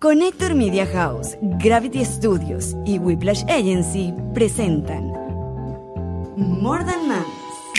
Connector Media House, Gravity Studios y Whiplash Agency presentan More Than Moms.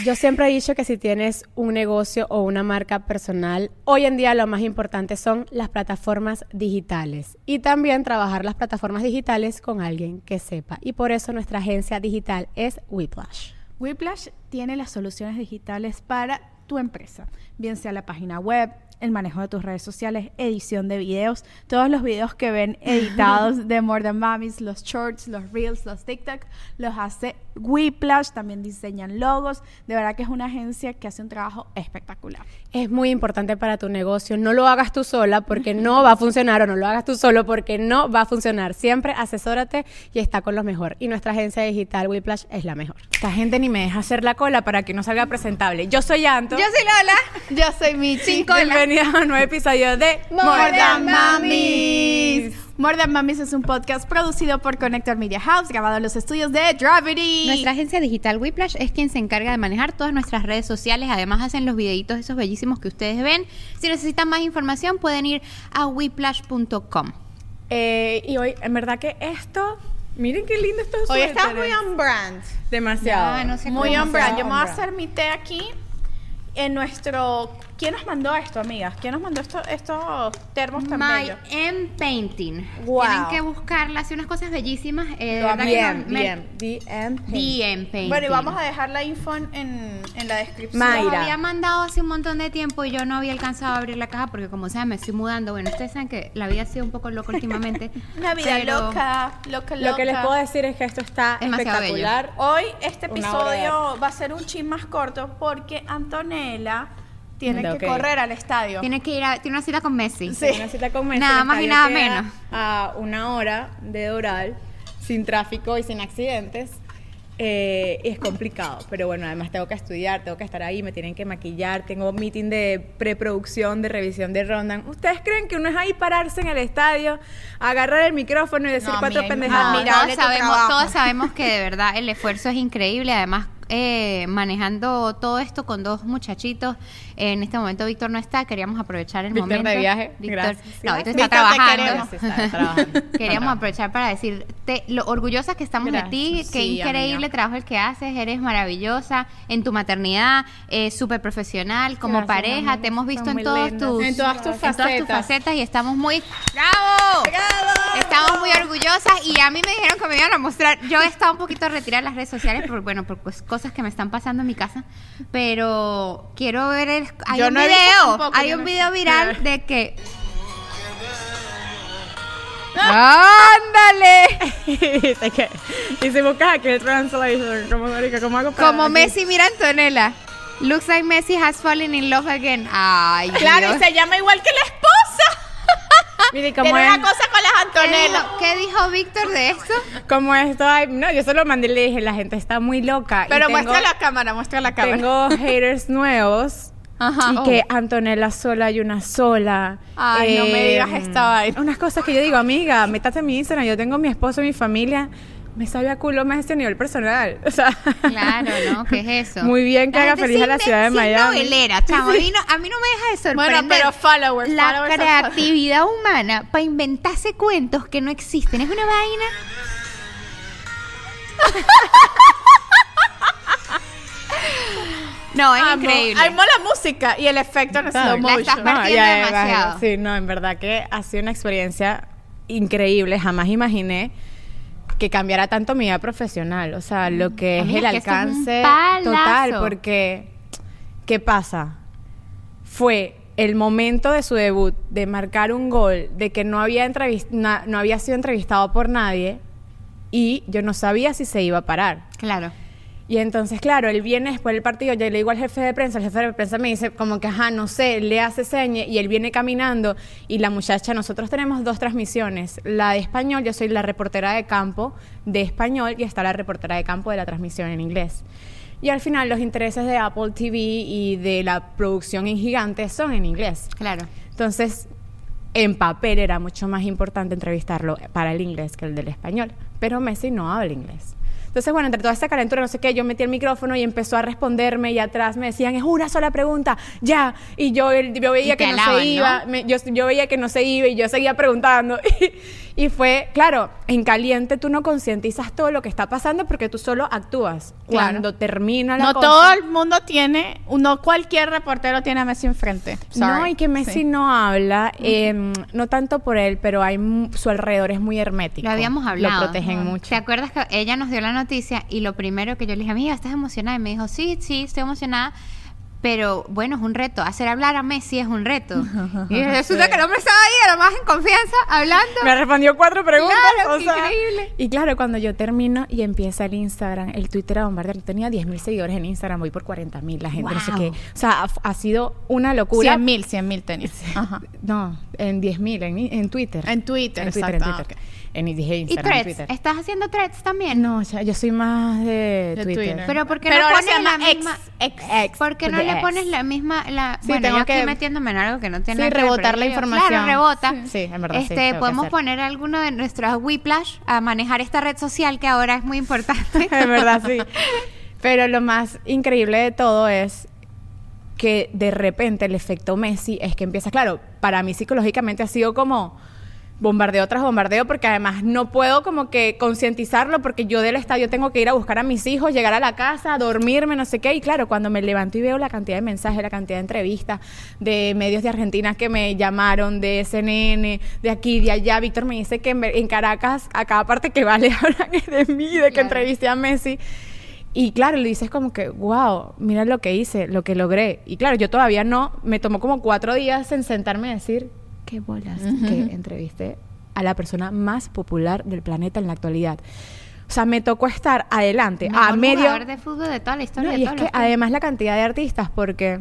Yo siempre he dicho que si tienes un negocio o una marca personal, hoy en día lo más importante son las plataformas digitales y también trabajar las plataformas digitales con alguien que sepa. Y por eso nuestra agencia digital es Whiplash. Whiplash tiene las soluciones digitales para tu empresa, bien sea la página web, el manejo de tus redes sociales, edición de videos, todos los videos que ven editados de More Than Mamis, los shorts, los reels, los TikTok, los hace Whiplash, también diseñan logos, de verdad que es una agencia que hace un trabajo espectacular. Es muy importante para tu negocio, no lo hagas tú sola porque no va a funcionar o no lo hagas tú solo porque no va a funcionar. Siempre asesórate y está con lo mejor. Y nuestra agencia digital Whiplash es la mejor. Esta gente ni me deja hacer la cola para que no salga presentable. Yo soy Anto. Yo soy Lola. Yo soy Michi. Bienvenidos a un nuevo episodio de More Than Mamis. More Than Mamis es un podcast producido por Connector Media House, grabado en los estudios de Gravity. Nuestra agencia digital Whiplash es quien se encarga de manejar todas nuestras redes sociales. Además, hacen los videitos esos bellísimos que ustedes ven. Si necesitan más información, pueden ir a whiplash.com. Eh, y hoy, en verdad que esto... Miren qué lindo estos Hoy estás muy on brand. Demasiado. Ya, no sé Muy on brand. Yo me voy a hacer mi té aquí en nuestro... ¿Quién nos mandó esto, amigas? ¿Quién nos mandó esto, estos termos tan My bellos? M Painting. Wow. Tienen que buscarla, hace unas cosas bellísimas. Eh, Lo bien, bien. DM. DM Painting. Bueno, y vamos a dejar la info en, en, la descripción. Mayra. Los había mandado hace un montón de tiempo y yo no había alcanzado a abrir la caja porque como sea me estoy mudando. Bueno, ustedes saben que la vida ha sido un poco loca últimamente. Una vida pero loca, loca, loca. Lo que les puedo decir es que esto está Demasiado espectacular. Hoy este episodio va a ser un chin más corto porque Antonella tiene que que- correr al estadio. Tiene que ir a, tiene una cita con Messi. Sí. Una cita con Messi, Nada más y nada menos. A una hora de Doral, sin tráfico y sin accidentes. Eh, es complicado, pero bueno, además tengo que estudiar, tengo que estar ahí, me tienen que maquillar, tengo meeting de preproducción, de revisión de Rondan. ¿Ustedes creen que uno es ahí pararse en el estadio, agarrar el micrófono y decir No, cuatro pendejadas? No, todos sabemos, todos sabemos que de verdad el esfuerzo es increíble. Además, eh, manejando todo esto con dos muchachitos. En este momento Víctor no está, queríamos aprovechar el Víctor de momento. viaje, Víctor, gracias. no, Víctor está trabajando. queremos. Sí, está trabajando. Queríamos aprovechar para decirte lo orgullosas que estamos de ti, qué Sí, increíble amiga. trabajo el que haces, eres maravillosa en tu maternidad, eh, súper profesional, como Gracias, pareja, amiga. te hemos visto Son en muy todos lindas. tus En todas tus en todas tus facetas. facetas y estamos muy ¡Bravo! Estamos muy orgullosas y a mí me dijeron que me iban a mostrar. Yo he estado un poquito retirada en las redes sociales por bueno, por pues, cosas que me están pasando en mi casa, pero quiero ver el hay Yo un no video, tampoco, hay un video viral de que ¡Ándale! Te que- y si buscas aquí el translation, como, marica, ¿cómo hago para como aquí? Messi mira Antonella. Looks like Messi has fallen in love again. Ay, Claro, Dios. y se llama igual que la esposa. Mire, como Tiene es, una cosa con las ¿Qué Antonellas. dijo, qué dijo Víctor de eso? como esto, ay, no, yo solo mandé y le dije, la gente está muy loca. Pero muestra la cámara, muestra la cámara. Tengo haters nuevos. Ajá. Y Oh. que Antonella sola y una sola. Ay, no me digas esta vaina. Unas cosas que yo digo, amiga, métate en mi Instagram, yo tengo mi esposo, mi familia. Me sabe a culo más ese nivel personal. O sea, Claro, ¿no? ¿Qué es eso? Muy bien que haga feliz a la sí ciudad de sí Miami. novelera, chamo. A mí, no, a mí no me deja de sorprender. Bueno, pero followers, La followers, creatividad humana para inventarse cuentos que no existen. Es una vaina. No, es Amo. increíble. Amo la música y el efecto en slow La estás motion. partiendo ya, demasiado. Sí, no, en verdad que ha sido una experiencia increíble. Jamás imaginé que cambiara tanto mi vida profesional. O sea, lo que es el es que es alcance palazo. total. Porque, ¿qué pasa? Fue el momento de su debut, de marcar un gol, de que no había, na- no había sido entrevistado por nadie y yo no sabía si se iba a parar. Claro. Y entonces, claro, él viene después del partido, yo le digo al jefe de prensa, el jefe de prensa me dice como que, ajá, no sé, le hace seña y él viene caminando y la muchacha, nosotros tenemos dos transmisiones, la de español, yo soy la reportera de campo de español y está la reportera de campo de la transmisión en inglés. Y al final los intereses de Apple TV y de la producción en gigantes son en inglés. Claro. Entonces, en papel era mucho más importante entrevistarlo para el inglés que el del español. Pero Messi no habla inglés. Entonces, bueno, entre toda esta calentura, no sé qué, yo metí el micrófono y empezó a responderme y atrás me decían, es una sola pregunta, ya. Y yo, yo veía Y que no se iba, ¿no? me- yo, yo veía que no se iba y yo seguía preguntando. Y, fue, claro, en caliente tú no concientizas todo lo que está pasando porque tú solo actúas. Claro. Cuando termina la No cosa- todo el mundo tiene, no cualquier reportero tiene a Messi enfrente. No, Sorry. y que Messi Sí. no habla, eh, no tanto por él, pero hay su alrededor es muy hermético. Lo habíamos hablado. Lo protegen mucho. ¿Te acuerdas que ella nos dio la noticia y lo primero que yo le dije, amiga, ¿estás emocionada? Y me dijo, sí, sí, estoy emocionada. Pero bueno, es un reto. Hacer hablar a Messi es un reto. y resulta que el hombre estaba ahí, además en confianza, hablando. Me respondió cuatro preguntas. Claro, o qué sea, increíble. Y claro, cuando yo termino y empieza el Instagram, el Twitter a bombardear, yo tenía 10 mil seguidores en Instagram, voy por 40 mil, la gente, no sé Wow. qué. O sea, ha, ha sido una locura. 100 mil, 100 mil tenis. Ajá. No, en 10 mil, en, en Twitter. En Twitter, en Twitter, exacto. en Twitter. En, dije y Instagram, threads. Twitter. ¿Estás haciendo threads también? No, o sea, yo soy más de, De Twitter. Twitter. Pero ¿por qué Pero no ahora pones la ex, misma... ex. Ex, ¿Por qué no le ex. pones la misma... La... Sí, bueno, tengo yo aquí que- metiéndome en algo que no tiene Sí, nada que ver, rebotar pero la información. Claro, rebota. Sí, sí, en verdad, Este, podemos poner alguno de nuestros Whiplash a manejar esta red social que ahora es muy importante. en verdad, sí. Pero lo más increíble de todo es que de repente el efecto Messi es que empieza, claro, para mí psicológicamente ha sido como bombardeo tras bombardeo porque además no puedo como que concientizarlo porque yo del estadio tengo que ir a buscar a mis hijos, llegar a la casa, dormirme, no sé qué. Y claro, cuando me levanto y veo la cantidad de mensajes, la cantidad de entrevistas de medios de Argentina que me llamaron, de CNN, de aquí, de allá. Víctor me dice que en, en Caracas, a cada parte que va le hablan de mí, de que entrevisté a Messi. Y claro, le dices como que, wow, mira lo que hice, lo que logré. Y claro, yo todavía no, me tomó como cuatro días en sentarme a decir, qué bolas que entrevisté a la persona más popular del planeta en la actualidad. O sea, me tocó estar adelante, a medio... jugador de fútbol de toda la historia. No, de y es que además la cantidad de artistas, porque,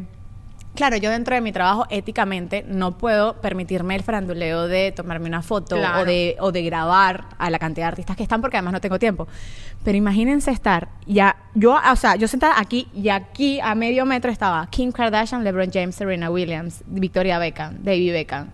claro, yo dentro de mi trabajo éticamente no puedo permitirme el faranduleo de tomarme una foto Claro. o, de, o de grabar a la cantidad de artistas que están, porque además no tengo tiempo. Pero imagínense estar, ya, yo, o sea, yo sentada aquí y aquí a medio metro estaba Kim Kardashian, LeBron James, Serena Williams, Victoria Beckham, David Beckham.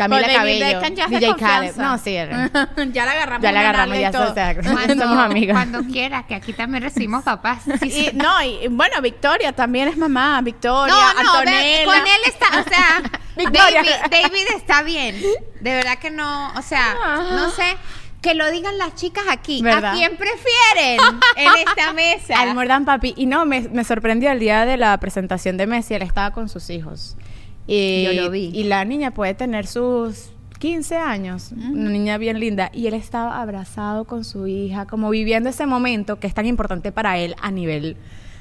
Camila Por Cabello, DJ Khaled. No, sí, ya la agarramos. ya la agarramos, ya somos amigas. cuando quiera, que aquí también recibimos papás. Sí, sí. Y, no, y bueno, Victoria también es mamá. Victoria, No, no, ve, con él está, o sea. David, David está bien. De verdad que no, o sea, no sé, que lo digan las chicas aquí. ¿Verdad? ¿A quién prefieren en esta mesa? Al Mordan Papi. Y no, me, me sorprendió el día de la presentación de Messi, él estaba con sus hijos. Y, Yo lo vi. Y la niña puede tener sus 15 años, una niña bien linda, y él estaba abrazado con su hija, como viviendo ese momento que es tan importante para él a nivel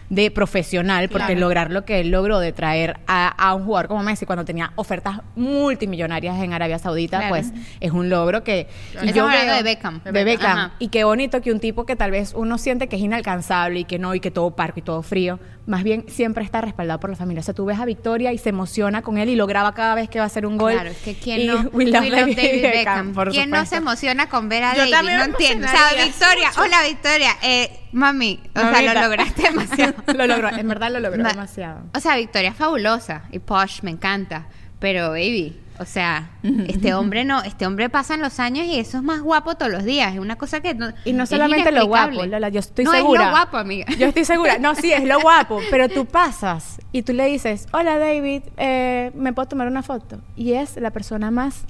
de profesional, porque Claro. lograr lo que él logró de traer a, a un jugador como Messi cuando tenía ofertas multimillonarias en Arabia Saudita, Claro. pues es un logro que... y Estamos hablando de Beckham. de Beckham. Ajá. Y qué bonito que un tipo que tal vez uno siente que es inalcanzable y que no, y que todo parco y todo frío, más bien siempre está respaldado por la familia. O sea, tú ves a Victoria y se emociona con él y lo graba cada vez que va a hacer un gol. Claro, es que quién Y no. we love We love David David Beckham, Beckham. por ¿Quién no se emociona con ver a Yo David? también No entiendo. O sea, Victoria, mucho. hola Victoria, eh, mami, o sea, lo lograste demasiado. lo logró, en verdad lo logró Ma- demasiado. O sea, Victoria es fabulosa y Posh me encanta, pero baby, o sea, este hombre no, este hombre pasan los años y eso es más guapo todos los días, es una cosa que no Y no solamente lo guapo. Lola, yo estoy no, segura. es lo guapo, amiga. Yo estoy segura. No, sí, es lo guapo. Pero tú pasas y tú le dices, hola David, eh, ¿me puedo tomar una foto? Y es la persona más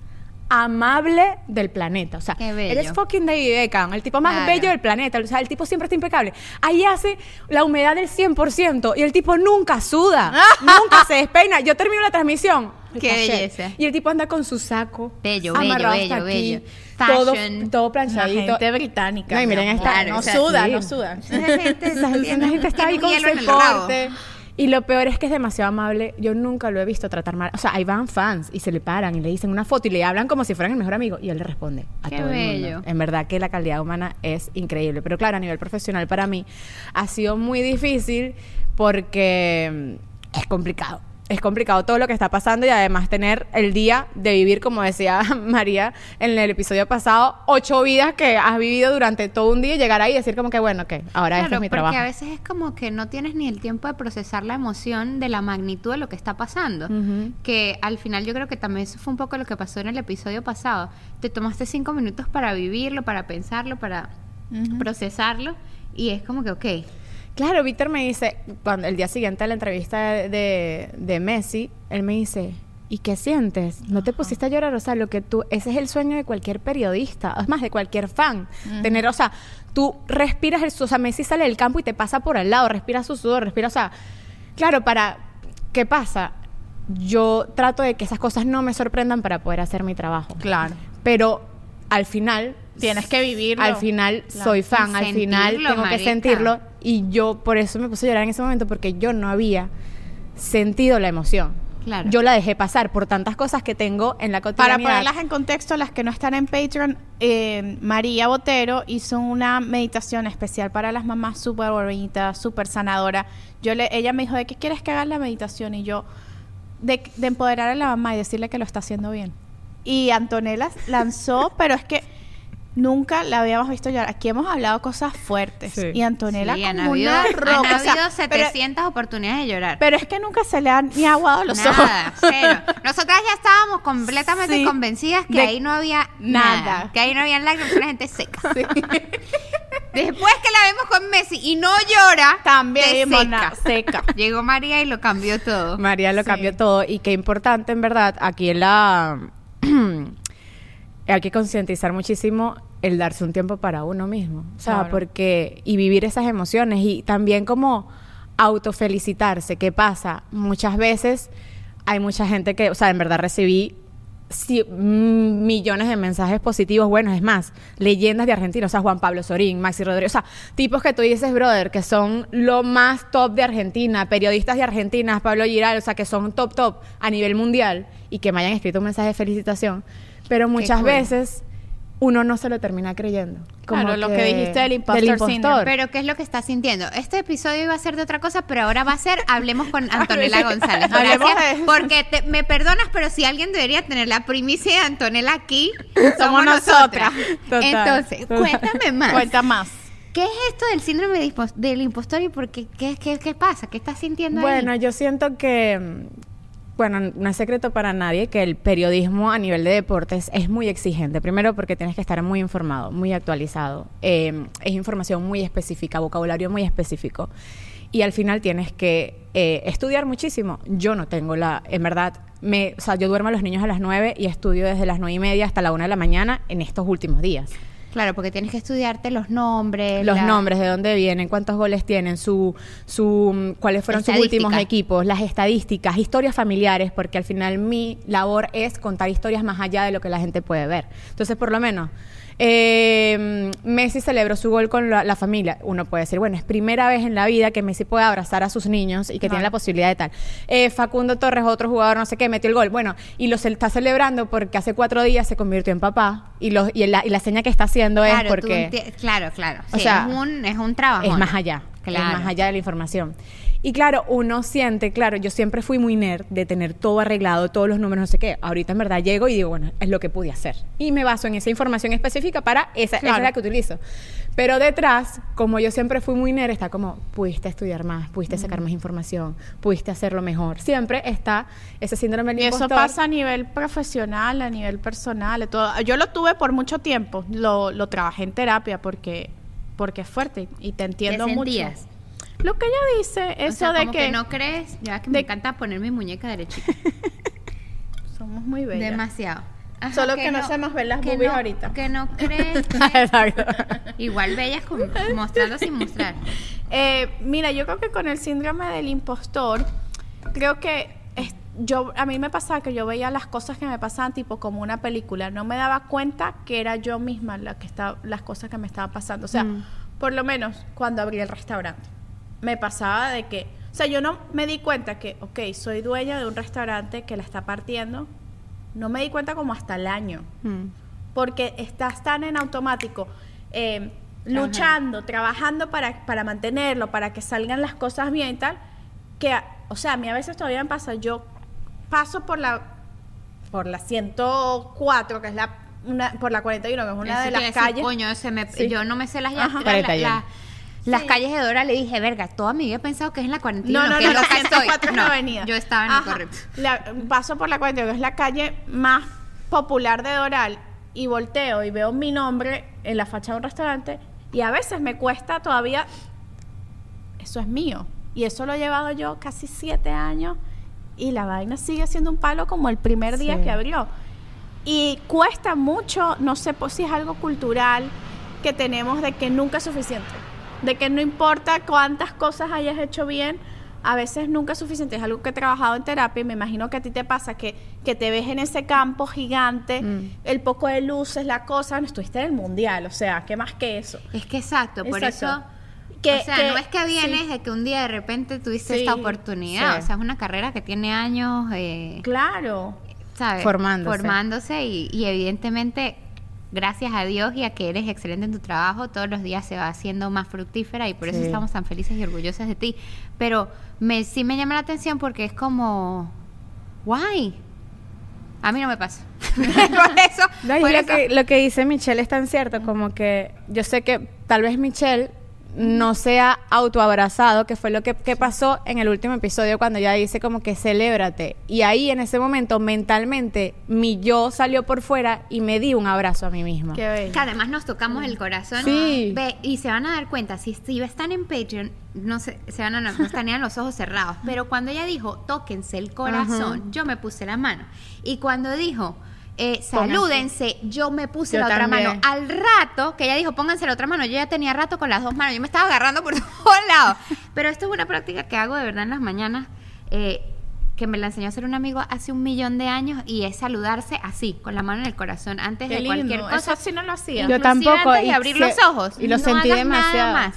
amable del planeta. O sea, Qué bello. eres fucking David Beckham, el tipo más Claro. bello del planeta. O sea, el tipo siempre está impecable. Ahí hace la humedad del 100% y el tipo nunca suda, nunca se despeina. Yo termino la transmisión. Qué Caché. belleza. Y el tipo anda con su saco. Bello, amarrado bello, hasta bello, aquí, bello. Todo, todo La planchadito. gente británica. No, y miren mi esta-. Claro, no o sea, suda, sí. no suda. Esa gente, Esa gente, esa gente está ahí con su corte. Y lo peor es que es demasiado amable. Yo nunca lo he visto tratar mal. O sea, ahí van fans y se le paran y le dicen una foto y le hablan como si fueran el mejor amigo. Y él le responde a Qué todo el mundo. En verdad que la calidad humana es increíble. Pero claro, a nivel profesional para mí ha sido muy difícil porque mm, es complicado. Es complicado todo lo que está pasando y además tener el día de vivir, como decía María en el episodio pasado, ocho vidas que has vivido durante todo un día y llegar ahí y decir como que bueno, ok, ahora este Claro, es mi porque trabajo. a veces es como que no tienes ni el tiempo de procesar la emoción de la magnitud de lo que está pasando. Que al final yo creo que también eso fue un poco lo que pasó en el episodio pasado. Te tomaste cinco minutos para vivirlo, para pensarlo, para procesarlo Y es como que, ok, Claro, Víctor me dice, cuando el día siguiente de la entrevista de, de Messi, él me dice, ¿y qué sientes? ¿No te pusiste a llorar? O sea, lo que tú, ese es el sueño de cualquier periodista, es más, de cualquier fan. Tener, o sea, tú respiras el, o sea, Messi sale del campo y te pasa por al lado, respira su sudor, respira, o sea, claro, para, ¿qué pasa? Yo trato de que esas cosas no me sorprendan para poder hacer mi trabajo. Claro. Pero al final Tienes que vivirlo. al final soy fan, al final tengo que sentirlo y yo por eso me puse a llorar en ese momento porque yo no había sentido la emoción. Claro. Yo la dejé pasar por tantas cosas que tengo en la Para cotidianidad. ponerlas en contexto, las que no están en Patreon, eh, María Botero hizo una meditación especial para las mamás súper bonita, súper sanadora. Yo le, ella me dijo, ¿de qué quieres que haga la meditación? Y yo, de, de empoderar a la mamá y decirle que lo está haciendo bien. Y Antonella lanzó, pero es que nunca la habíamos visto llorar. Aquí hemos hablado cosas fuertes. Sí. Y Antonella sí, han como habido, una han roca. o sea, habido pero- 700 oportunidades de llorar. pero es que nunca se le han ni aguado los ojos. Nada, cero. Nosotras ya estábamos completamente Sí. convencidas que ahí no había nada. nada. Que ahí no había lágrimas, una gente seca. Después que la vemos con Messi y no llora, También seca. seca. Llegó María y lo cambió todo. María lo Sí. cambió todo y qué importante en verdad aquí en la hay que concientizar muchísimo el darse un tiempo para uno mismo, o sea, Claro. porque y vivir esas emociones y también como autofelicitarse. ¿Qué pasa? Muchas veces hay mucha gente que, o sea, en verdad recibí mm, millones de mensajes positivos, buenos, es más, leyendas de Argentina, o sea, Juan Pablo Sorín, Maxi Rodríguez, o sea, tipos que tú dices, brother, que son lo más top de Argentina, periodistas de Argentina, Pablo Giral, o sea, que son top, top a nivel mundial y que me hayan escrito un mensaje de felicitación, pero muchas cool. veces uno no se lo termina creyendo. Claro, lo que dijiste del impostor. Pero ¿qué es lo que estás sintiendo? Este episodio iba a ser de otra cosa, pero ahora va a ser Hablemos con Antonella González. Gracias, porque te- me perdonas, pero si alguien debería tener la primicia de Antonella aquí, somos, Somos nosotras. Total, Entonces, total. cuéntame más. Cuenta más. ¿Qué es esto del síndrome de del impostor y por qué, qué, qué, qué pasa? ¿Qué estás sintiendo Bueno, ahí? yo siento que, bueno, no es secreto para nadie que el periodismo a nivel de deportes es muy exigente. Primero porque tienes que estar muy informado, muy actualizado. Eh, es información muy específica, vocabulario muy específico. Y al final tienes que eh, estudiar muchísimo. Yo no tengo la, en verdad, me, o sea, yo duermo a los niños a las 9 y estudio desde las 9 y media hasta la 1 de la mañana en estos últimos días. Claro, porque tienes que estudiarte los nombres. Los la- nombres, de dónde vienen, cuántos goles tienen, su, su, cuáles fueron sus últimos equipos, las estadísticas, historias familiares, porque al final mi labor es contar historias más allá de lo que la gente puede ver. Entonces, por lo menos, eh, Messi celebró su gol con la, la familia. Uno puede decir, bueno, es primera vez en la vida que Messi puede abrazar a sus niños y que tiene la posibilidad de tal. Eh, Facundo Torres, otro jugador, no sé qué, metió el gol. Bueno, y lo está celebrando porque hace cuatro días se convirtió en papá y, los, y, la, y la seña que está haciendo Claro, es porque... claro, claro. O Sí, sea, es un, es un trabajo. Es más allá. Claro. Es más allá de la información. Y claro, uno siente, claro, yo siempre fui muy nerd de tener todo arreglado, todos los números, no sé qué. Ahorita en verdad llego y digo, bueno, es lo que pude hacer. Y me baso en esa información específica para esa, esa Claro. es la que utilizo. Pero detrás, como yo siempre fui muy nerd, está como, pudiste estudiar más, pudiste sacar más información, pudiste hacerlo mejor. Siempre está ese síndrome del Y eso impostor. pasa a nivel profesional, a nivel personal, todo. Yo lo tuve por mucho tiempo, lo, lo trabajé en terapia porque, porque es fuerte y te entiendo ¿Te mucho. Lo que ella dice, O eso sea, de como que, no crees, ya que de- me encanta poner mi muñeca derechita. somos muy bellas. Demasiado. Ajá, Solo que no se nos ven las que boobies no- ahorita. Que no crees. que- igual bellas con- mostrando sin mostrar. Eh, mira, yo creo que con el síndrome del impostor, creo que yo a mí me pasaba que yo veía las cosas que me pasaban tipo como una película, no me daba cuenta que era yo misma la que estaba, las cosas que me estaban pasando. O sea, Mm. por lo menos cuando abrí el restaurante, me pasaba de que, o sea, yo no me di cuenta que, ok, soy dueña de un restaurante que la está partiendo, no me di cuenta como hasta el año Mm. porque estás tan en automático, eh, luchando, trabajando para, para mantenerlo, para que salgan las cosas bien y tal, que, o sea, a mí a veces todavía me pasa, yo paso por la, por la 104, que es la, una, por la 41, que es una Eso de las decir, calles. Coño, se me- Sí. yo no me sé las Ajá. la- la- 41. la- las Sí. calles de Dora. Le dije, verga, toda mi vida he pensado que es en la 41. No, no, que no, la loca estoy. 104 es No, la avenida. Yo estaba en Ajá. lo correcto. La- paso por la 41, que es la calle más popular de Doral, y volteo y veo mi nombre en la fachada de un restaurante Y a veces me cuesta todavía, eso es mío. Y eso lo he llevado yo casi siete años y la vaina sigue siendo un palo como el primer día Sí. que abrió. Y cuesta mucho, no sé pues, si es algo cultural que tenemos de que nunca es suficiente. De que no importa cuántas cosas hayas hecho bien, a veces nunca es suficiente. Es algo que he trabajado en terapia y me imagino que a ti te pasa que, que te ves en ese campo gigante, Mm. el poco de luces, la cosa. No estuviste en el mundial, o sea, ¿qué más que eso? Es que exacto, por Exacto. eso. Que- o sea, que- no es que vienes sí. de que un día de repente tuviste Sí, esta oportunidad. sí. O sea, es una carrera que tiene años, eh, Claro. ¿sabes? Formándose. Formándose y, y evidentemente, gracias a Dios y a que eres excelente en tu trabajo, todos los días se va haciendo más fructífera y por eso estamos tan felices y orgullosas de ti. Pero me, sí me llama la atención porque es como, guay. A mí no me pasa. por eso, No, y por lo eso- que, lo que dice Michelle es tan cierto, como que yo sé que tal vez Michelle no sea autoabrazado, que fue lo que, que pasó en el último episodio cuando ella dice como que celébrate. Y ahí en ese momento mentalmente mi yo salió por fuera y me di un abrazo a mí misma. Qué bello. Que además nos tocamos el corazón. Sí. Ve, y se van a dar cuenta, si, si están en Patreon, no se, se van a no, tenían los ojos cerrados. Pero cuando ella dijo, tóquense el corazón, yo me puse la mano. Y cuando dijo, eh, salúdense, yo me puse Yo la otra también. mano. Al rato, que ella dijo, pónganse la otra mano, yo ya tenía rato con las dos manos, yo me estaba agarrando por todos lados. Pero esto es una práctica que hago de verdad en las mañanas. eh, que me la enseñó a hacer un amigo hace un millón de años y es saludarse así, con la mano en el corazón, antes Qué de cualquier cosa. Eso sí no lo hacía. Yo Inclusive tampoco, Antes de y abrir se- los ojos. y lo no sentí hagas demasiado. Nada más.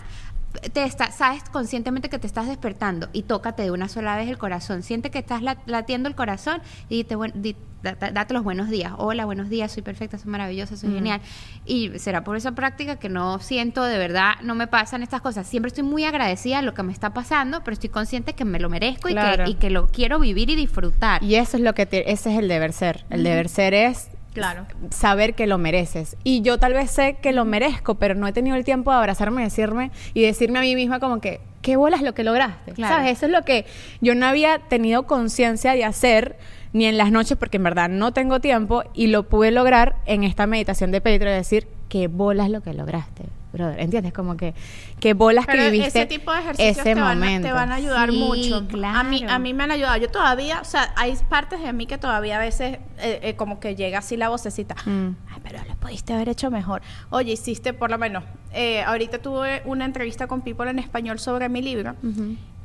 Te está- sabes conscientemente que te estás despertando y tócate de una sola vez el corazón. Siente que estás lat- latiendo el corazón y dite, buen- di- da- da- date los buenos días. Hola, buenos días, soy perfecta, soy maravillosa, soy genial. Y será por esa práctica que no siento, de verdad, no me pasan estas cosas. Siempre estoy muy agradecida de lo que me está pasando, pero estoy consciente que me lo merezco y, que, y que lo quiero vivir y disfrutar. Y eso es lo que te- ese es el deber ser. El deber ser es Claro. saber que lo mereces. Y yo tal vez sé que lo merezco, pero no he tenido el tiempo de abrazarme y decirme y decirme a mí misma como que qué bolas lo que lograste. Claro. ¿Sabes? Eso es lo que yo no había tenido conciencia de hacer ni en las noches porque en verdad no tengo tiempo y lo pude lograr en esta meditación de Pedro de decir qué bolas lo que lograste. Brother, ¿entiendes? Como que qué bolas Pero que viviste ese tipo de ejercicios ese te van, a- momento. te van a ayudar Sí, mucho. A mí, claro. a mí me han ayudado. Yo todavía, o sea, hay partes de mí que todavía a veces eh, eh, como que llega así la vocecita. Mm. Ay, pero lo pudiste haber hecho mejor. Oye, hiciste por lo menos. eh, ahorita tuve una entrevista con People en español sobre mi libro.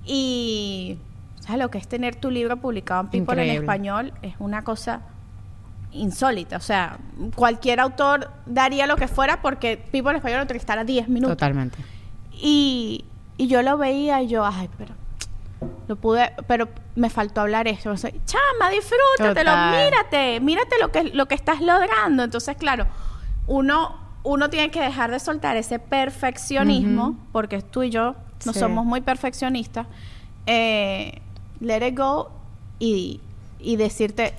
Y ¿sabes lo que es tener tu libro publicado en People en español? Es una cosa insólita. O sea, cualquier autor daría lo que fuera porque People en español lo entrevistara 10 minutos. Totalmente. Y, y yo lo veía y yo, ay, pero lo pude, pero me faltó hablar eso. O sea, Chama, disfrútatelo, Total. mírate, mírate lo que, lo que estás logrando. Entonces, claro, uno, uno tiene que dejar de soltar ese perfeccionismo, porque tú y yo no Sí. somos muy perfeccionistas. Eh, let it go y, y decirte,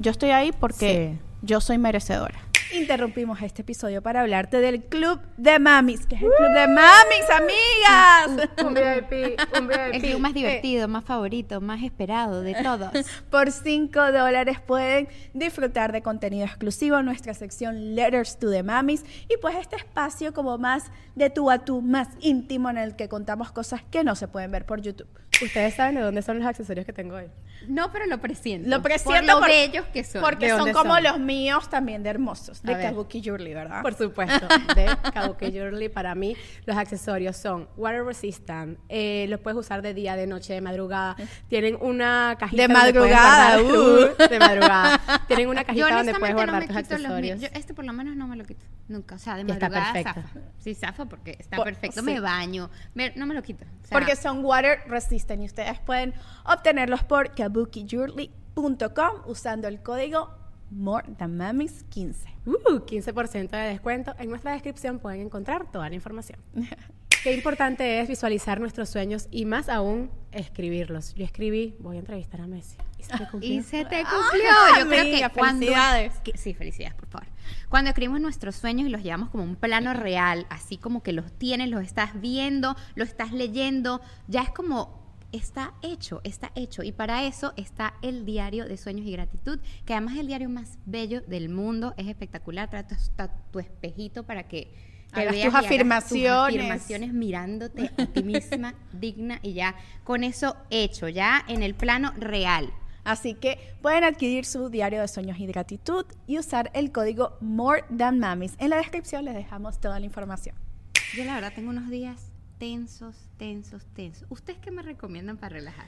yo estoy ahí porque Sí. yo soy merecedora. Interrumpimos este episodio para hablarte del Club de Mamis, que es el Club de Mamis, amigas. un VIP, un VIP. El club más divertido, más favorito, más esperado de todos. Por 5 dólares pueden disfrutar de contenido exclusivo en nuestra sección Letters to the Mamis y pues este espacio como más de tú a tú, más íntimo en el que contamos cosas que no se pueden ver por YouTube. Ustedes saben de dónde son los accesorios que tengo hoy. No, pero lo presiento. Lo Por presiento lo por- bellos que son. Porque ¿De son como son? los míos también de hermosos, de. Kabuki Jewelry, ¿verdad? Por supuesto, de Kabuki Jewelry. Para mí, los accesorios son water resistant, eh, los puedes usar de día, de noche, de madrugada. Tienen una cajita De donde madrugada, guardar- uh. de madrugada. Tienen una Yo cajita donde puedes no guardar me tus accesorios. Yo este por lo menos no me lo quito. Nunca. O sea, de está madrugada perfecto. zafa. Sí, zafa porque está Por- perfecto. sí. Me baño. Me- no me lo quito. O sea, Porque son water resistant y ustedes pueden obtenerlos por kabukijewelry.com usando el código MoreThanMamis15. Uh, 15% de descuento. En nuestra descripción pueden encontrar toda la información. Qué importante es visualizar nuestros sueños y más aún escribirlos. Yo escribí, voy a entrevistar a Messi. Y se me cumplió. Y se te cumplió. Yo creo amiga, que cuando. felicidades. que- sí, felicidades, por favor. Cuando escribimos nuestros sueños y los llevamos como un plano real, así como que los tienes, los estás viendo, lo estás leyendo, ya es como. Está hecho, está hecho. Y para eso está el diario de sueños y gratitud, que además es el diario más bello del mundo, es espectacular. Trata tu espejito para que Hagas veas tus y hagas afirmaciones. tus afirmaciones mirándote a ti misma, digna y ya con eso hecho, ya en el plano real. Así que pueden adquirir su diario de sueños y gratitud y usar el código More Than Mamis. En la descripción les dejamos toda la información. Yo la verdad tengo unos días tensos, tensos, tensos. ¿Ustedes qué me recomiendan para relajar?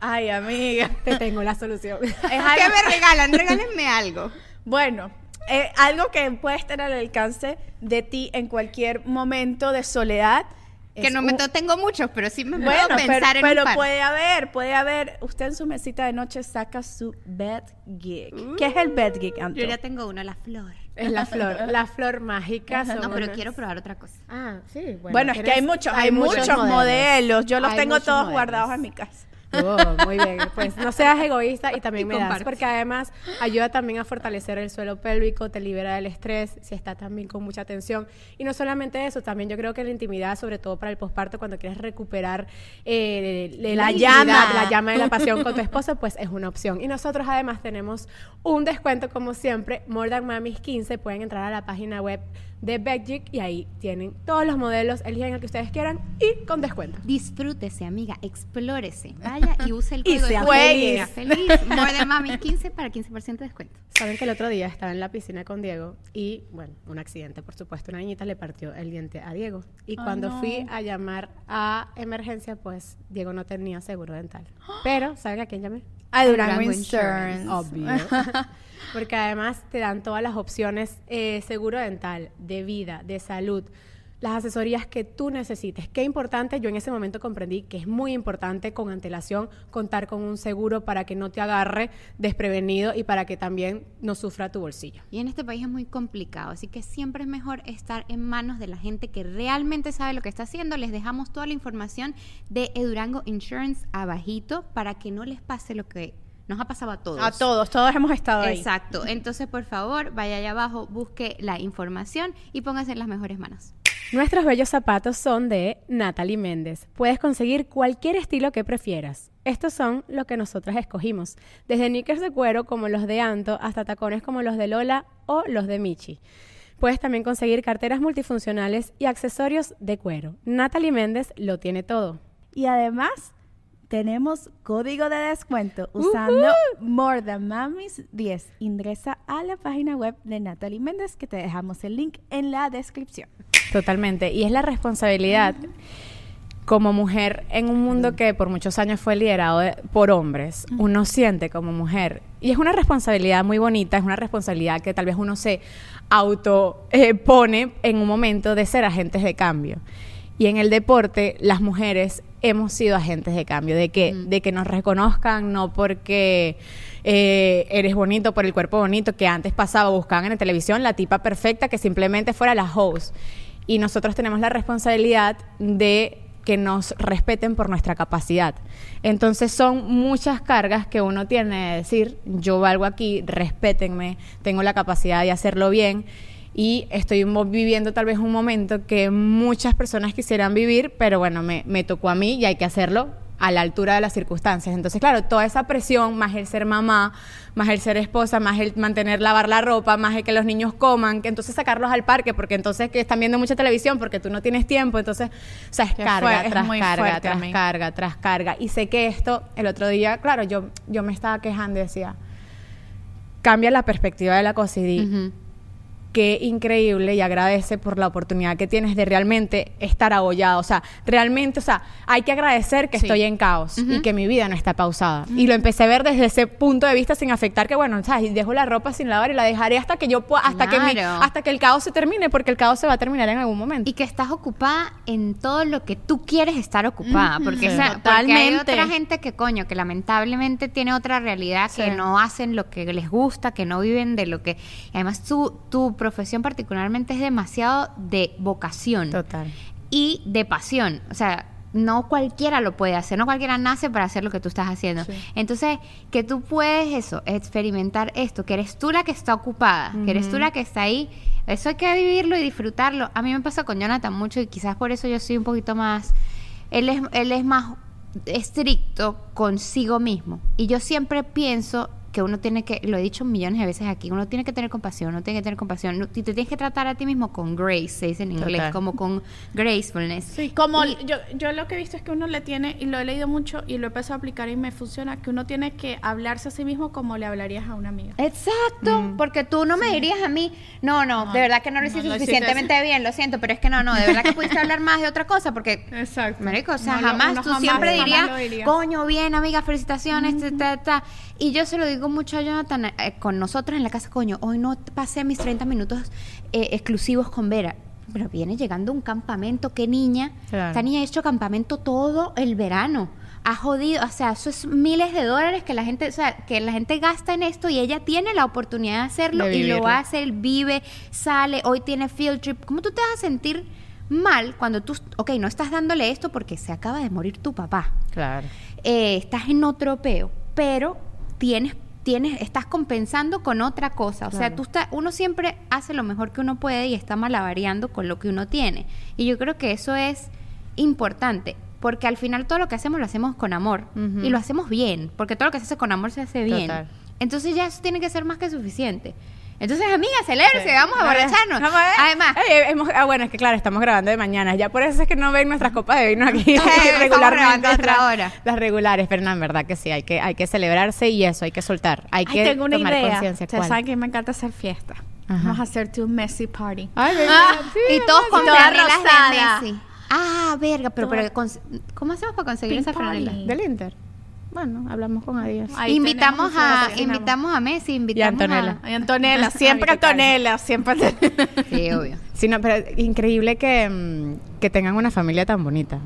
Ay, amiga. Te tengo la solución. Es ¿Qué algo- me regalan? Regálenme algo. Bueno, eh, algo que puede estar al alcance de ti en cualquier momento de soledad. Que no me un- tengo muchos, pero sí me Bueno, puedo pero, pensar en pero un par. puede haber, puede haber. Usted en su mesita de noche saca su bed gig. ¿Qué es el bed gig, Anto? Yo ya tengo uno, la flor. Es la flor, la flor mágica. son No, pero unas- quiero probar otra cosa. Ah, sí. Bueno, Bueno, es que hay muchos, hay, muchos, modelos. Yo los Hay tengo todos modelos. guardados en mi casa. Oh, muy bien, pues no seas egoísta y también Y me das, comparte. porque además ayuda también a fortalecer el suelo pélvico, te libera del estrés, si está también con mucha tensión. Y no solamente eso, también yo creo que la intimidad, sobre todo para el posparto, cuando quieres recuperar eh, La llama. la llama de la pasión con tu esposo, pues es una opción. Y nosotros además tenemos un descuento, como siempre, More Than Mamis 15, pueden entrar a la página web de Bedgic y ahí tienen todos los modelos, eligen el que ustedes quieran y con descuento. Disfrútese, amiga, explórese. Vaya y use el Y código sea de feliz. feliz. More Mami 15 para 15% de descuento. Saben que el otro día estaba en la piscina con Diego y, bueno, un accidente, por supuesto, una niñita le partió el diente a Diego. Y Ah, cuando no. fui a llamar a emergencia, pues Diego no tenía seguro dental. Pero, ¿saben a quién llamé? A Durango Durango Insurance. Insurance. Obvio. Porque además te dan todas las opciones, eh, seguro dental, de vida, de salud, las asesorías que tú necesites. Qué importante, yo en ese momento comprendí que es muy importante con antelación contar con un seguro para que no te agarre desprevenido y para que también no sufra tu bolsillo. Y en este país es muy complicado, así que siempre es mejor estar en manos de la gente que realmente sabe lo que está haciendo. Les dejamos toda la información de Edurango Insurance abajito para que no les pase lo que nos ha pasado a todos. A todos, todos hemos estado ahí. Exacto. Entonces, por favor, vaya allá abajo, busque la información y póngase en las mejores manos. Nuestros bellos zapatos son de Natalie Méndez. Puedes conseguir cualquier estilo que prefieras. Estos son los que nosotras escogimos, desde knickers de cuero como los de Anto hasta tacones como los de Lola o los de Michi. Puedes también conseguir carteras multifuncionales y accesorios de cuero. Natalie Méndez lo tiene todo. Y además tenemos código de descuento usando More Than Mamis 10. Ingresa a la página web de Natalie Méndez que te dejamos el link en la descripción. Totalmente. Y es la responsabilidad como mujer en un mundo que por muchos años fue liderado de- por hombres. Uno siente como mujer. Y es una responsabilidad muy bonita, es una responsabilidad que tal vez uno se auto eh, pone en un momento de ser agentes de cambio. Y en el deporte, las mujeres hemos sido agentes de cambio, de que, de que nos reconozcan, no porque eh, eres bonito por el cuerpo bonito, que antes pasaba, buscaban en la televisión la tipa perfecta que simplemente fuera la host. Y nosotros tenemos la responsabilidad de que nos respeten por nuestra capacidad. Entonces son muchas cargas que uno tiene de decir, yo valgo aquí, respétenme, tengo la capacidad de hacerlo bien y estoy viviendo tal vez un momento que muchas personas quisieran vivir, pero bueno, me, me tocó a mí y hay que hacerlo a la altura de las circunstancias. Entonces, claro, toda esa presión, más el ser mamá, más el ser esposa, más el mantener lavar la ropa, más el que los niños coman, que entonces sacarlos al parque, porque entonces que están viendo mucha televisión, porque tú no tienes tiempo, entonces, o sea, es carga fue- tras carga, tras carga, tras carga. Y sé que esto, el otro día, claro, yo, yo me estaba quejando y decía, cambia la perspectiva de la cosa y di, qué increíble y agradece por la oportunidad que tienes de realmente estar abollado. O sea, realmente, o sea, hay que agradecer que Sí. estoy en caos y que mi vida no está pausada. Y lo empecé a ver desde ese punto de vista sin afectar que, bueno, ¿sabes? Dejo la ropa sin lavar y la dejaré hasta que yo pueda, hasta que mi- hasta que el caos se termine, porque el caos se va a terminar en algún momento. Y que estás ocupada en todo lo que tú quieres estar ocupada. Porque, Sí. esa- porque hay Totalmente. otra gente que, coño, que lamentablemente tiene otra realidad, que no hacen lo que les gusta, que no viven de lo que... además, tu, tu profesión particularmente es demasiado de vocación. Total. y de pasión. O sea, no cualquiera lo puede hacer, no cualquiera nace para hacer lo que tú estás haciendo. Entonces, que tú puedes eso, experimentar esto, que eres tú la que está ocupada, que eres tú la que está ahí. Eso hay que vivirlo y disfrutarlo. A mí me pasa con Jonathan mucho y quizás por eso yo soy un poquito más... Él es, él es más estricto consigo mismo. Y yo siempre pienso que uno tiene que, lo he dicho millones de veces aquí, uno tiene que tener compasión, uno tiene que tener compasión, no- y te tienes que tratar a ti mismo con grace, se dice en inglés, Total. como con gracefulness. Sí, como Y- yo, yo lo que he visto es que uno le tiene, y lo he leído mucho y lo he empezado a aplicar y me funciona, que uno tiene que hablarse a sí mismo como le hablarías a una amiga. Exacto, porque tú no me dirías a mí, no, no, No, de verdad que no lo hiciste no suficientemente bien, lo siento, pero es que no, no, de verdad que pudiste hablar más de otra cosa, porque Exacto. Marico, o sea, No lo- jamás, tú jamás- siempre jamás dirías, lo diría. coño, bien, amiga, felicitaciones, ta, ta, ta". Y yo se lo digo mucho a Jonathan, eh, con nosotros en la casa, coño, hoy no pasé mis 30 minutos eh, exclusivos con Vera. Pero viene llegando un campamento, qué niña. Claro. Esta niña ha hecho campamento todo el verano. Ha jodido, o sea, eso es miles de dólares que la gente, o sea, que la gente gasta en esto y ella tiene la oportunidad de hacerlo De y lo hace, él vive, sale, hoy tiene field trip. ¿Cómo tú te vas a sentir mal cuando tú, ok, no estás dándole esto porque se acaba de morir tu papá? Claro. eh, estás en otro peo, pero tienes, tienes, estás compensando con otra cosa. O sea, tú estás, uno siempre hace lo mejor que uno puede y está malavariando con lo que uno tiene. Y yo creo que eso es importante. Porque al final todo lo que hacemos lo hacemos con amor y lo hacemos bien, porque todo lo que se hace con amor se hace bien. Total. Entonces ya eso tiene que ser más que suficiente. Entonces, amiga, celébrese, Sí. vamos a emborracharnos. Vamos a ver. Además, Ey, hemos- ah, bueno, es que claro, estamos grabando de mañana. Ya por eso es que no ven nuestras copas de vino aquí estamos regularmente. otra las- hora. Las regulares, pero no, en verdad que sí, hay que, hay que celebrarse y eso, hay que soltar. Hay Ay, que tengo una tomar idea. conciencia. Ustedes saben que me encanta hacer fiesta. Ajá. Vamos a hacer tu messy party. Ay, sí, y todos con toda franelas de Messi. Ah, verga, pero, pero ¿cómo hacemos para conseguir Pink esa franela? Del Inter. Bueno, hablamos con Adiós. Ahí invitamos a invitamos a Messi, invitamos Antonella. Ay, Antonella, siempre Ay, qué tal. Antonella, siempre Antonella. a Sí, obvio. Sí, no, pero increíble que, mm, que tengan una familia tan bonita.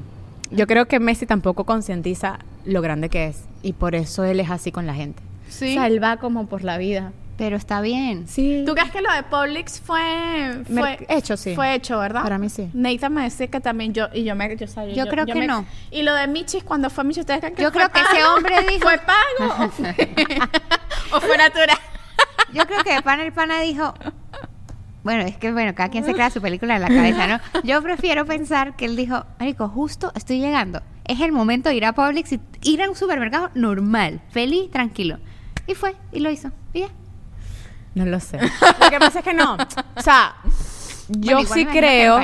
Yo creo que Messi tampoco concientiza lo grande que es y por eso él es así con la gente. Sí. O sea, él va como por la vida. Pero está bien. Sí. ¿Tú crees que lo de Publix fue, fue hecho, sí. Fue hecho, ¿verdad? Para mí sí. Nathan me decía que también yo y yo me yo, sabía, Yo creo que me- no. Y lo de Michis cuando fue Michis, ustedes creen que Yo fue creo que ese hombre dijo- fue pago o fue, o fue natural. Yo creo que de pana el pana dijo bueno, es que bueno, cada quien se crea su película en la cabeza, ¿no? Yo prefiero pensar que él dijo, Marico, justo estoy llegando. Es el momento de ir a Publix y ir a un supermercado normal, feliz, tranquilo. Y fue, y lo hizo. Y ya. No lo sé. Lo que pasa es que no. O sea, yo Bueno, sí creo.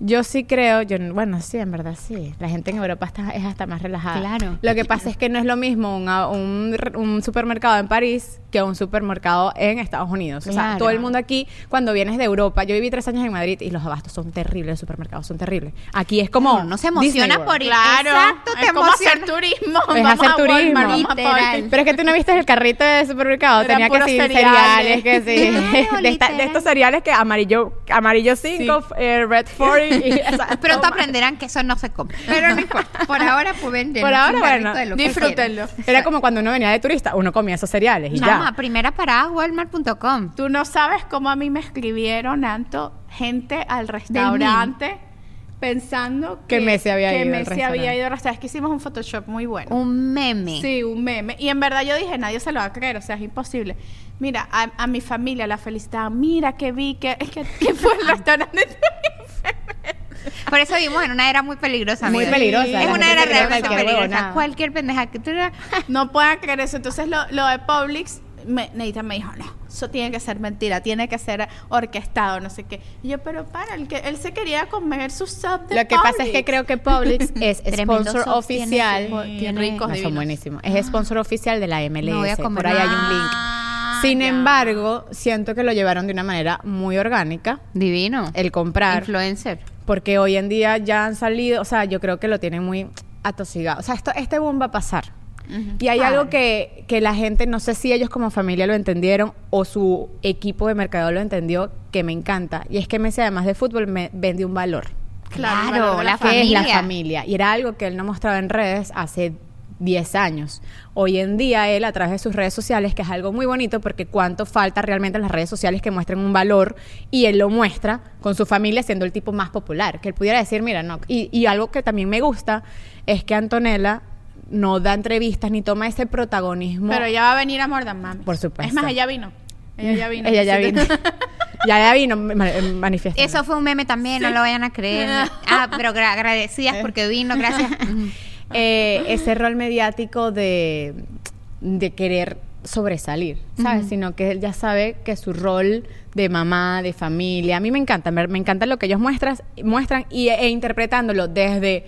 Yo sí creo, yo bueno, sí, en verdad sí. La gente en Europa está, es hasta más relajada. Claro. Lo que pasa es que no es lo mismo un, un supermercado en París que un supermercado en Estados Unidos. O sea, Claro. todo el mundo aquí, cuando vienes de Europa, yo viví tres años en Madrid y los abastos son terribles, los supermercados son terribles. Aquí es como. No, no se emociona por ir. Claro, Exacto, te es como hacer emociona. turismo. Es vamos hacer a Walmart, turismo. vamos. Pero es que tú no viste el carrito de supermercado, Eran tenía que decir cereales. cereales, que sí. Claro, de, esta- de estos cereales que amarillo amarillo 5, eh, red 4 y, o sea, Pronto toma. aprenderán que eso no se come. Pero no importa. Por ahora pueden Por ahora, bueno, disfrútenlo. Era como cuando uno venía de turista, uno comía esos cereales y Chama, ya. primera parada, walmart.com. Tú no sabes cómo a mí me escribieron, Anto, gente al restaurante pensando Que Messi había que ido al Messi restaurante. había ido al restaurante. Es que hicimos un Photoshop muy bueno. Un meme. Sí, un meme. Y en verdad yo dije, nadie se lo va a creer, o sea, es imposible. Mira, a, a mi familia la felicitaba, mira que vi que, que, que fue el restaurante. Por eso vivimos en una era muy peligrosa. Muy peligrosa, Es una era realmente peligrosa. Cualquier pendeja que tú no puedan creer eso. Entonces lo, lo de Publix, me, Neita me dijo, no, eso tiene que ser mentira, tiene que ser orquestado, no sé qué. Y yo, pero para, el que, él se quería comer su sub de Lo que pasa es que Publix". creo que Publix es sponsor tiene, oficial. tiene- ricos, No, son divinos. buenísimos. Es sponsor oficial de la MLS. No voy a comer Por ahí hay un link. Ah, Sin ya. embargo, siento que lo llevaron de una manera muy orgánica. Divino. El comprar. Influencer. Porque hoy en día ya han salido, o sea, yo creo que lo tienen muy atosigado. O sea, esto, este boom va a pasar. Y hay algo que, que la gente, no sé si ellos como familia lo entendieron o su equipo de mercado lo entendió, que me encanta. Y es que Messi, además de fútbol, me vende un valor. Claro, valor la es la familia. familia. Y era algo que él no mostraba en redes hace 10 años. Hoy en día él a través de sus redes sociales, que es algo muy bonito porque cuánto falta realmente en las redes sociales que muestren un valor y él lo muestra con su familia siendo el tipo más popular, que él pudiera decir, mira, no. Y, y algo que también me gusta es que Antonella no da entrevistas ni toma ese protagonismo. Pero ella va a venir a Mordan Mami. Por supuesto. Es más, ella vino. Ella ya vino. Ella ya vino. ya, ya vino, ma- manifiesta. Eso fue un meme también, no lo vayan a creer. Ah, pero gra- agradecidas porque vino, gracias. eh, ese rol mediático de, de querer sobresalir, ¿sabes? Sino que él ya sabe que su rol de mamá, de familia, a mí me encanta, me, me encanta lo que ellos muestras, muestran y, e interpretándolo desde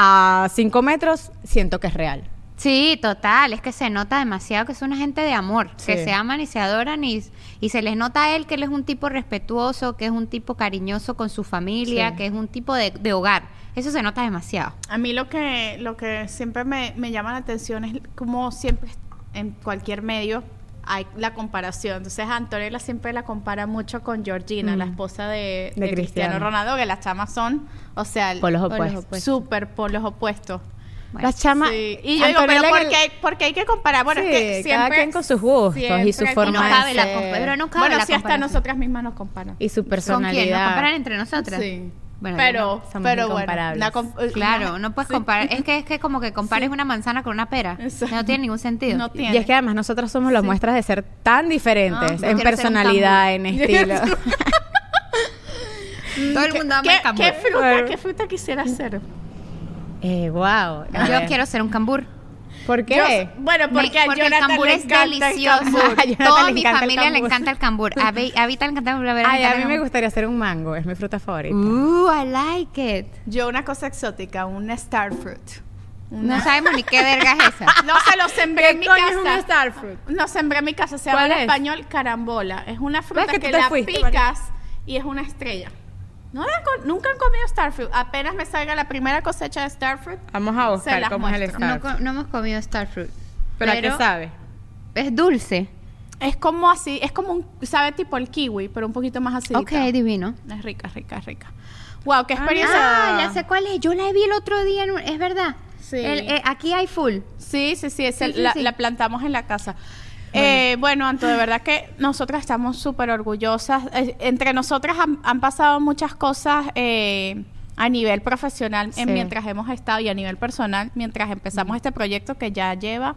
a cinco metros, siento que es real. Sí, total, es que se nota demasiado que es una gente de amor, Sí. que se aman y se adoran y, y se les nota a él que él es un tipo respetuoso, que es un tipo cariñoso con su familia, Sí. que es un tipo de, de hogar. Eso se nota demasiado. A mí lo que, lo que siempre me, me llama la atención es como siempre en cualquier medio hay la comparación. Entonces Antonella siempre la compara mucho con Georgina, Mm. la esposa de, De de Cristiano Cristiano. Ronaldo, que las chamas son, o sea, Polos opuestos. súper polos opuestos. Bueno, La chama. Sí. Y yo digo, pero Antonella ¿por el- qué, hay- por qué hay que comparar? Bueno, es Sí, que siempre... cada quien con sus gustos y su forma no de cabe ser. pero no cabe Bueno, la si hasta nosotras mismas nos comparan. Y su ¿Con quién? ¿Nos personalidad. comparan entre nosotras? Sí. Bueno, pero, somos pero bueno, comp- eh, Claro, una- no puedes sí. comparar. Es que es que como que compares Sí. una manzana con una pera. Exacto. No tiene ningún sentido. No tiene. Y es que además nosotros somos las Sí. muestras de ser tan diferentes en personalidad, en estilo. Todo el mundo ama ¿Qué, el cambur. ¿Qué fruta, qué fruta quisiera ser? eh, wow. Yo quiero ser un cambur. ¿Por qué? Yo- bueno, porque Me- a porque el Jonathan cambur le es delicioso. A Jonathan Toda mi familia le encanta el cambur. A, Vita le encanta el cambur. Ay, a mí me gustaría ser un mango, es mi fruta favorita. Uh, I like it. Yo una cosa exótica, un star fruit. No sabemos ni qué verga es esa. No se lo sembré en mi coño es un casa. star fruit? No sembré en mi casa, se llama ¿Cuál en es? español carambola. Es una fruta ¿Ves que que, la fuiste, picas y es una estrella. No han nunca han comido star fruit. Apenas me salga la primera cosecha de star fruit. Vamos a buscar cómo es el muestro. star No, no hemos comido starfruit. ¿Pero a qué sabe? Es dulce. Es como así, es como un, sabe tipo el kiwi, pero un poquito más así. Ok, divino. Es rica, rica, rica. Wow, qué Ah, experiencia. Ah, ya sé cuál es. Yo la vi el otro día. en un- es verdad. Sí. El- eh, aquí hay full. Sí, sí, sí, es Sí, el- sí, la, sí. la plantamos en la casa. Eh, bueno, Anto, de verdad que nosotras estamos súper orgullosas. Eh, entre nosotras han, han pasado muchas cosas eh, a nivel profesional Sí. mientras hemos estado y a nivel personal mientras empezamos este proyecto que ya lleva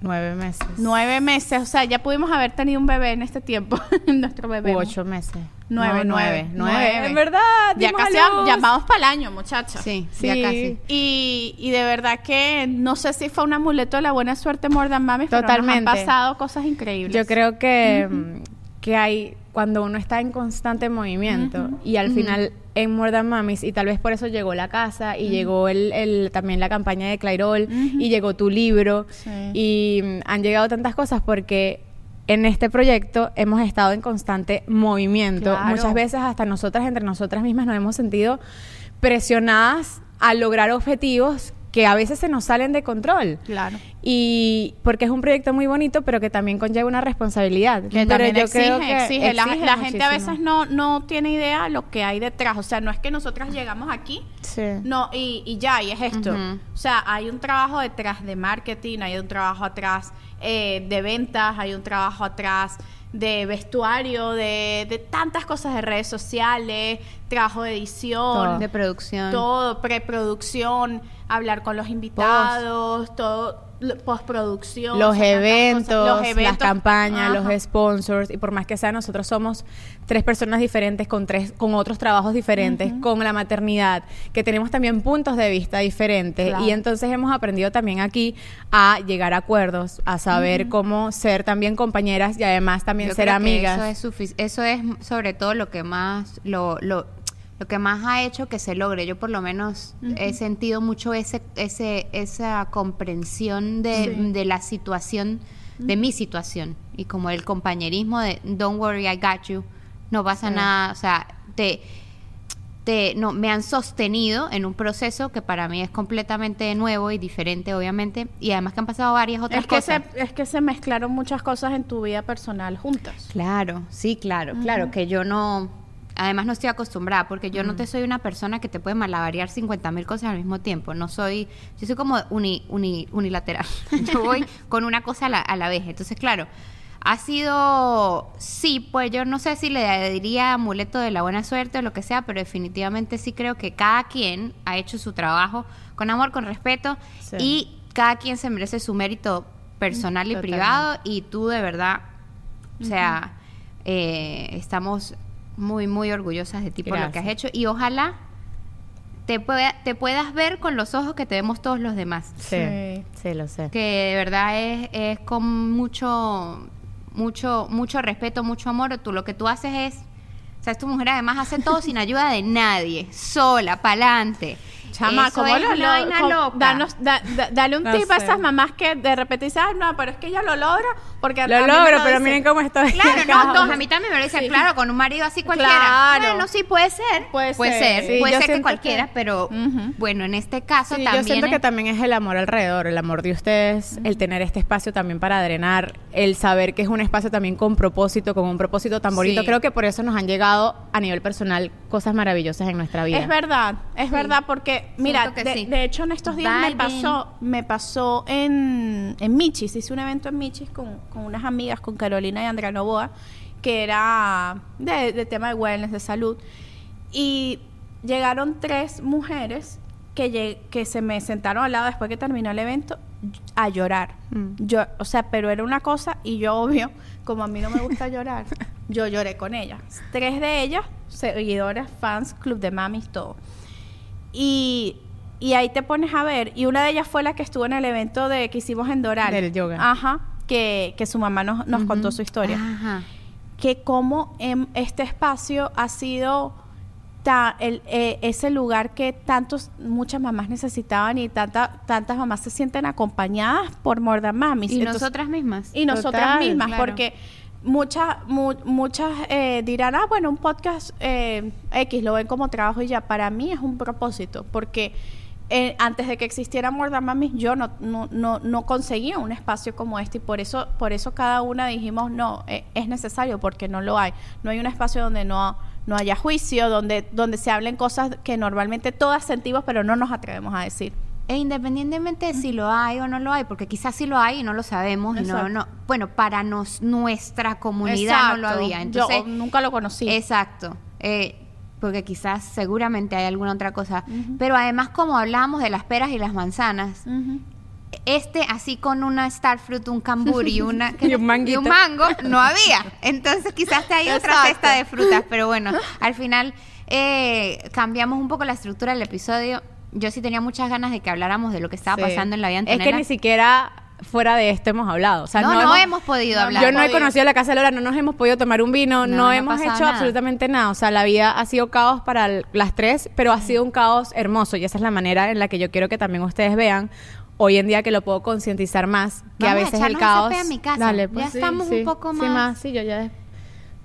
Nueve meses. nueve meses. O sea, ya pudimos haber tenido un bebé en este tiempo. Nuestro bebé. U ocho meses. Nueve, No, nueve, nueve. nueve. En verdad. Ya dimos a casi luz. llamamos para el año, muchachos. Sí, Sí. ya casi. Y, y de verdad que no sé si fue un amuleto de la buena suerte More Than Mami, pero nos Totalmente. han pasado cosas increíbles. Yo creo que, que hay, cuando uno está en constante movimiento y al final en More Than Mamis, y tal vez por eso llegó la casa y llegó el, el- también la campaña de Clairol y llegó tu libro Sí. y mm, han llegado tantas cosas porque en este proyecto hemos estado en constante movimiento. Claro. Muchas veces hasta nosotras, entre nosotras mismas, nos hemos sentido presionadas a lograr objetivos que a veces se nos salen de control. Claro. Y porque es un proyecto muy bonito, pero que también conlleva una responsabilidad. Que pero también yo exige, creo que exige. La, exige la gente a veces no, no tiene idea lo que hay detrás. O sea, no es que nosotras llegamos aquí Sí. no y, y ya, y es esto. O sea, hay un trabajo detrás de marketing, hay un trabajo atrás eh, de ventas, hay un trabajo atrás de vestuario, de, de tantas cosas de redes sociales, trabajo de edición, De producción. todo, preproducción, hablar con los invitados, todo, postproducción. Los eventos, cosas, los las eventos. campañas, Ajá. los sponsors, y por más que sea, nosotros somos tres personas diferentes con tres, con otros trabajos diferentes, con la maternidad, que tenemos también puntos de vista diferentes, Claro. y entonces hemos aprendido también aquí a llegar a acuerdos, a saber cómo ser también compañeras y además también Yo ser creo que amigas. Eso es, eso es sobre todo lo que más lo, lo, lo que más ha hecho que se logre. Yo por lo menos he sentido mucho ese, ese, esa comprensión de, Sí. de la situación, de mi situación. Y como el compañerismo de don't worry, I got you. No pasa Sí. nada. O sea, te, te, no, me han sostenido en un proceso que para mí es completamente nuevo y diferente, obviamente. Y además que han pasado varias otras Es que, cosas. se, es que se mezclaron muchas cosas en tu vida personal juntas. Claro, sí, claro, claro, que yo no, además no estoy acostumbrada, porque yo no te soy una persona que te puede malabarear 50 mil cosas al mismo tiempo, no soy, yo soy como uni, uni- unilateral, yo voy con una cosa a la, a la vez, entonces claro, ha sido, sí, pues yo no sé si le diría amuleto de la buena suerte o lo que sea, pero definitivamente sí creo que cada quien ha hecho su trabajo con amor, con respeto Sí. y cada quien se merece su mérito personal y Totalmente. privado y tú de verdad o sea, eh, estamos muy, muy orgullosas de ti por lo que has hecho y ojalá te, pueda- te puedas ver con los ojos que te vemos todos los demás. Sí, Sí. sí, lo sé. Que de verdad es, es con mucho, mucho, mucho respeto, mucho amor. Tú lo que tú haces es, o sea, tu mujer además hace todo sin ayuda de nadie, sola, pa'lante. Chama, Eso ¿cómo es lo danos- da- da- dale un No tip a esas mamás que de repente dicen, ah, no, pero es que ella lo logra porque Lo logro, lo pero dicen". miren cómo estoy. Claro, acá. no, todos a mí también me lo dicen, claro, con un marido así cualquiera. Claro. Bueno, sí, puede ser. Puede Puede ser. Sí, puede ser que cualquiera, que- pero bueno, en este caso Sí, también. yo siento que también es el amor alrededor, el amor de ustedes, el tener este espacio también para drenar, el saber que es un espacio también con propósito, con un propósito tan bonito. Sí. Creo que por eso nos han llegado a nivel personal cosas maravillosas en nuestra vida. Es verdad, es verdad, porque, mira, de, sí. de hecho en estos días me pasó, me pasó en, en Michis, hice un evento en Michis con, con unas amigas, con Carolina y Andrea Novoa, que era de, de tema de wellness, de salud, y llegaron tres mujeres que, que se me sentaron al lado después que terminó el evento a llorar. Mm. Yo, o sea, pero era una cosa y yo obvio, como a mí no me gusta llorar, yo lloré con ellas. Tres de ellas, seguidoras, fans, club de mamis, todo. Y, y ahí te pones a ver, y una de ellas fue la que estuvo en el evento de que hicimos en Doral. Del yoga. Ajá, que, que su mamá nos, nos contó su historia Ajá. que como em, este espacio ha sido ta- el, eh, ese lugar que tantos muchas mamás necesitaban y tanta, tantas mamás se sienten acompañadas por More Than Mamis. Y Entonces- nosotras mismas. y nosotras Total, mismas, claro. porque muchas mu- muchas eh, dirán, ah, bueno, un podcast eh, X lo ven como trabajo y ya. Para mí es un propósito, porque eh, antes de que existiera More Than Mamis, yo no, no, no, no conseguía un espacio como este y por eso, por eso cada una dijimos, no, eh, es necesario porque no lo hay. No hay un espacio donde no, no haya juicio, donde, donde se hablen cosas que normalmente todas sentimos, pero no nos atrevemos a decir. E independientemente de si lo hay o no lo hay, porque quizás sí lo hay y no lo sabemos, y no, no, bueno, para nos, nuestra comunidad no lo había. Yo Entonces, nunca lo conocí. Exacto. Eh, porque quizás seguramente hay alguna otra cosa. Pero además, como hablábamos de las peras y las manzanas, este así con una starfruit, un cambur y, una, Y un mango no había. Entonces quizás te hay otra cesta de frutas, pero bueno, al final eh, cambiamos un poco la estructura del episodio. Yo sí tenía muchas ganas de que habláramos de lo que estaba Sí. pasando en la vida Es que ni siquiera fuera de esto hemos hablado. O sea, no, no, hemos, podido no, hablar. Yo no he conocido la casa de Laura, no nos hemos podido tomar un vino, No, no, no ha hemos hecho nada. absolutamente nada. O sea, la vida ha sido caos para las tres, pero ha sido un caos hermoso y esa es la manera en la que yo quiero que también ustedes vean hoy en día que lo puedo concientizar más, que a Vamos a veces el caos. ese pe a mi casa. Dale, Ya pues, sí, estamos un poco Sí, más- Sí, yo ya.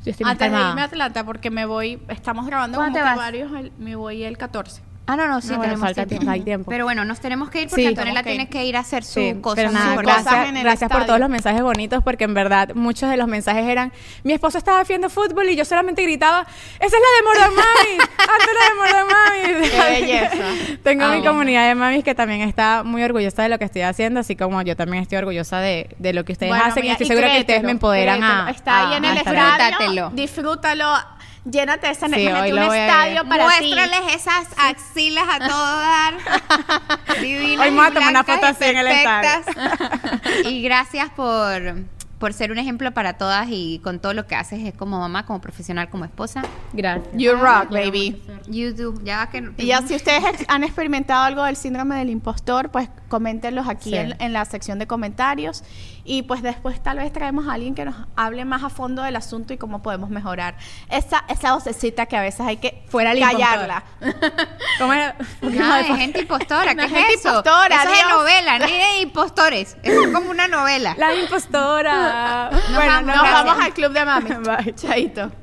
Yo estoy más Antes de irme a Atlanta, porque me voy, estamos grabando como varios, el- me voy el 14. Ah, no, no, sí, No, bueno, tenemos falta tiempo. tiempo, hay tiempo. Pero bueno, nos tenemos que ir porque Sí. Antonella tiene ir. que ir a hacer su Sí, cosa. pero nada, gracias, en el gracias por todos los mensajes bonitos porque en verdad muchos de los mensajes eran mi esposo estaba viendo fútbol y yo solamente gritaba esa es la de Mordor Mamis ¡Esta es la de Mordor Qué belleza. tengo mi comunidad de mamis que también está muy orgullosa de lo que estoy haciendo así como yo también estoy orgullosa de, de lo que ustedes Bueno, hacen mira, y estoy y segura que ustedes me empoderan a. Está ahí a- en el. Disfrútatelo. Disfrútalo. Llénate esa Sí, hoy un estadio para ti. Muéstrales esas axilas a todo dar. Divinas. Hoy me voy a y tomar una foto así en el estadio. y gracias por, por ser un ejemplo para todas y con todo lo que haces es como mamá, como profesional, como esposa. gracias You rock, baby. You do. Ya que Y ya si ustedes han experimentado algo del síndrome del impostor, pues coméntenlos aquí Sí. en, en la sección de comentarios. Y pues después tal vez traemos a alguien que nos hable más a fondo del asunto y cómo podemos mejorar. Esa, esa vocecita que a veces hay que Fuera el callarla. ¿Cómo era? No, de gente impostora, ¿qué es gente eso? impostora, eso es de novela, ni de impostores. Eso es como una novela. la impostora bueno vamos, no, Nos gracias. vamos al club de mami. Bye. Chaito.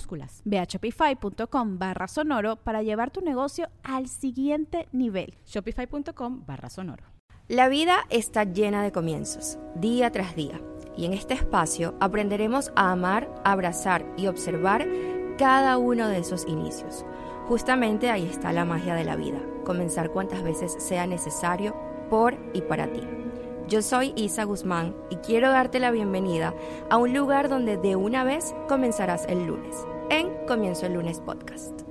minúsculas. Ve a shopify.com barra sonoro para llevar tu negocio al siguiente nivel. Shopify.com barra sonoro. La vida está llena de comienzos, día tras día, y en este espacio aprenderemos a amar, abrazar y observar cada uno de esos inicios. Justamente ahí está la magia de la vida, comenzar cuantas veces sea necesario por y para ti. Yo soy Isa Guzmán y quiero darte la bienvenida a un lugar donde de una vez comenzarás el lunes, en Comienzo el lunes podcast.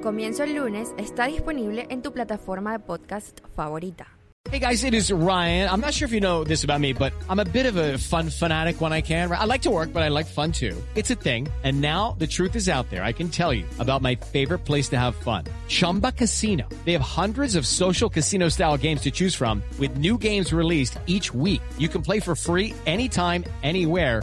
Comienzo el lunes está disponible en tu plataforma de podcast favorita. Hey guys, it is Ryan. I'm not sure if you know this about me, but I'm a bit of a fun fanatic when I can. I like to work, but I like fun too. It's a thing. And now the truth is out there. I can tell you about my favorite place to have fun. Chumba Casino. They have hundreds of social casino style games to choose from with new games released each week. You can play for free anytime, anywhere.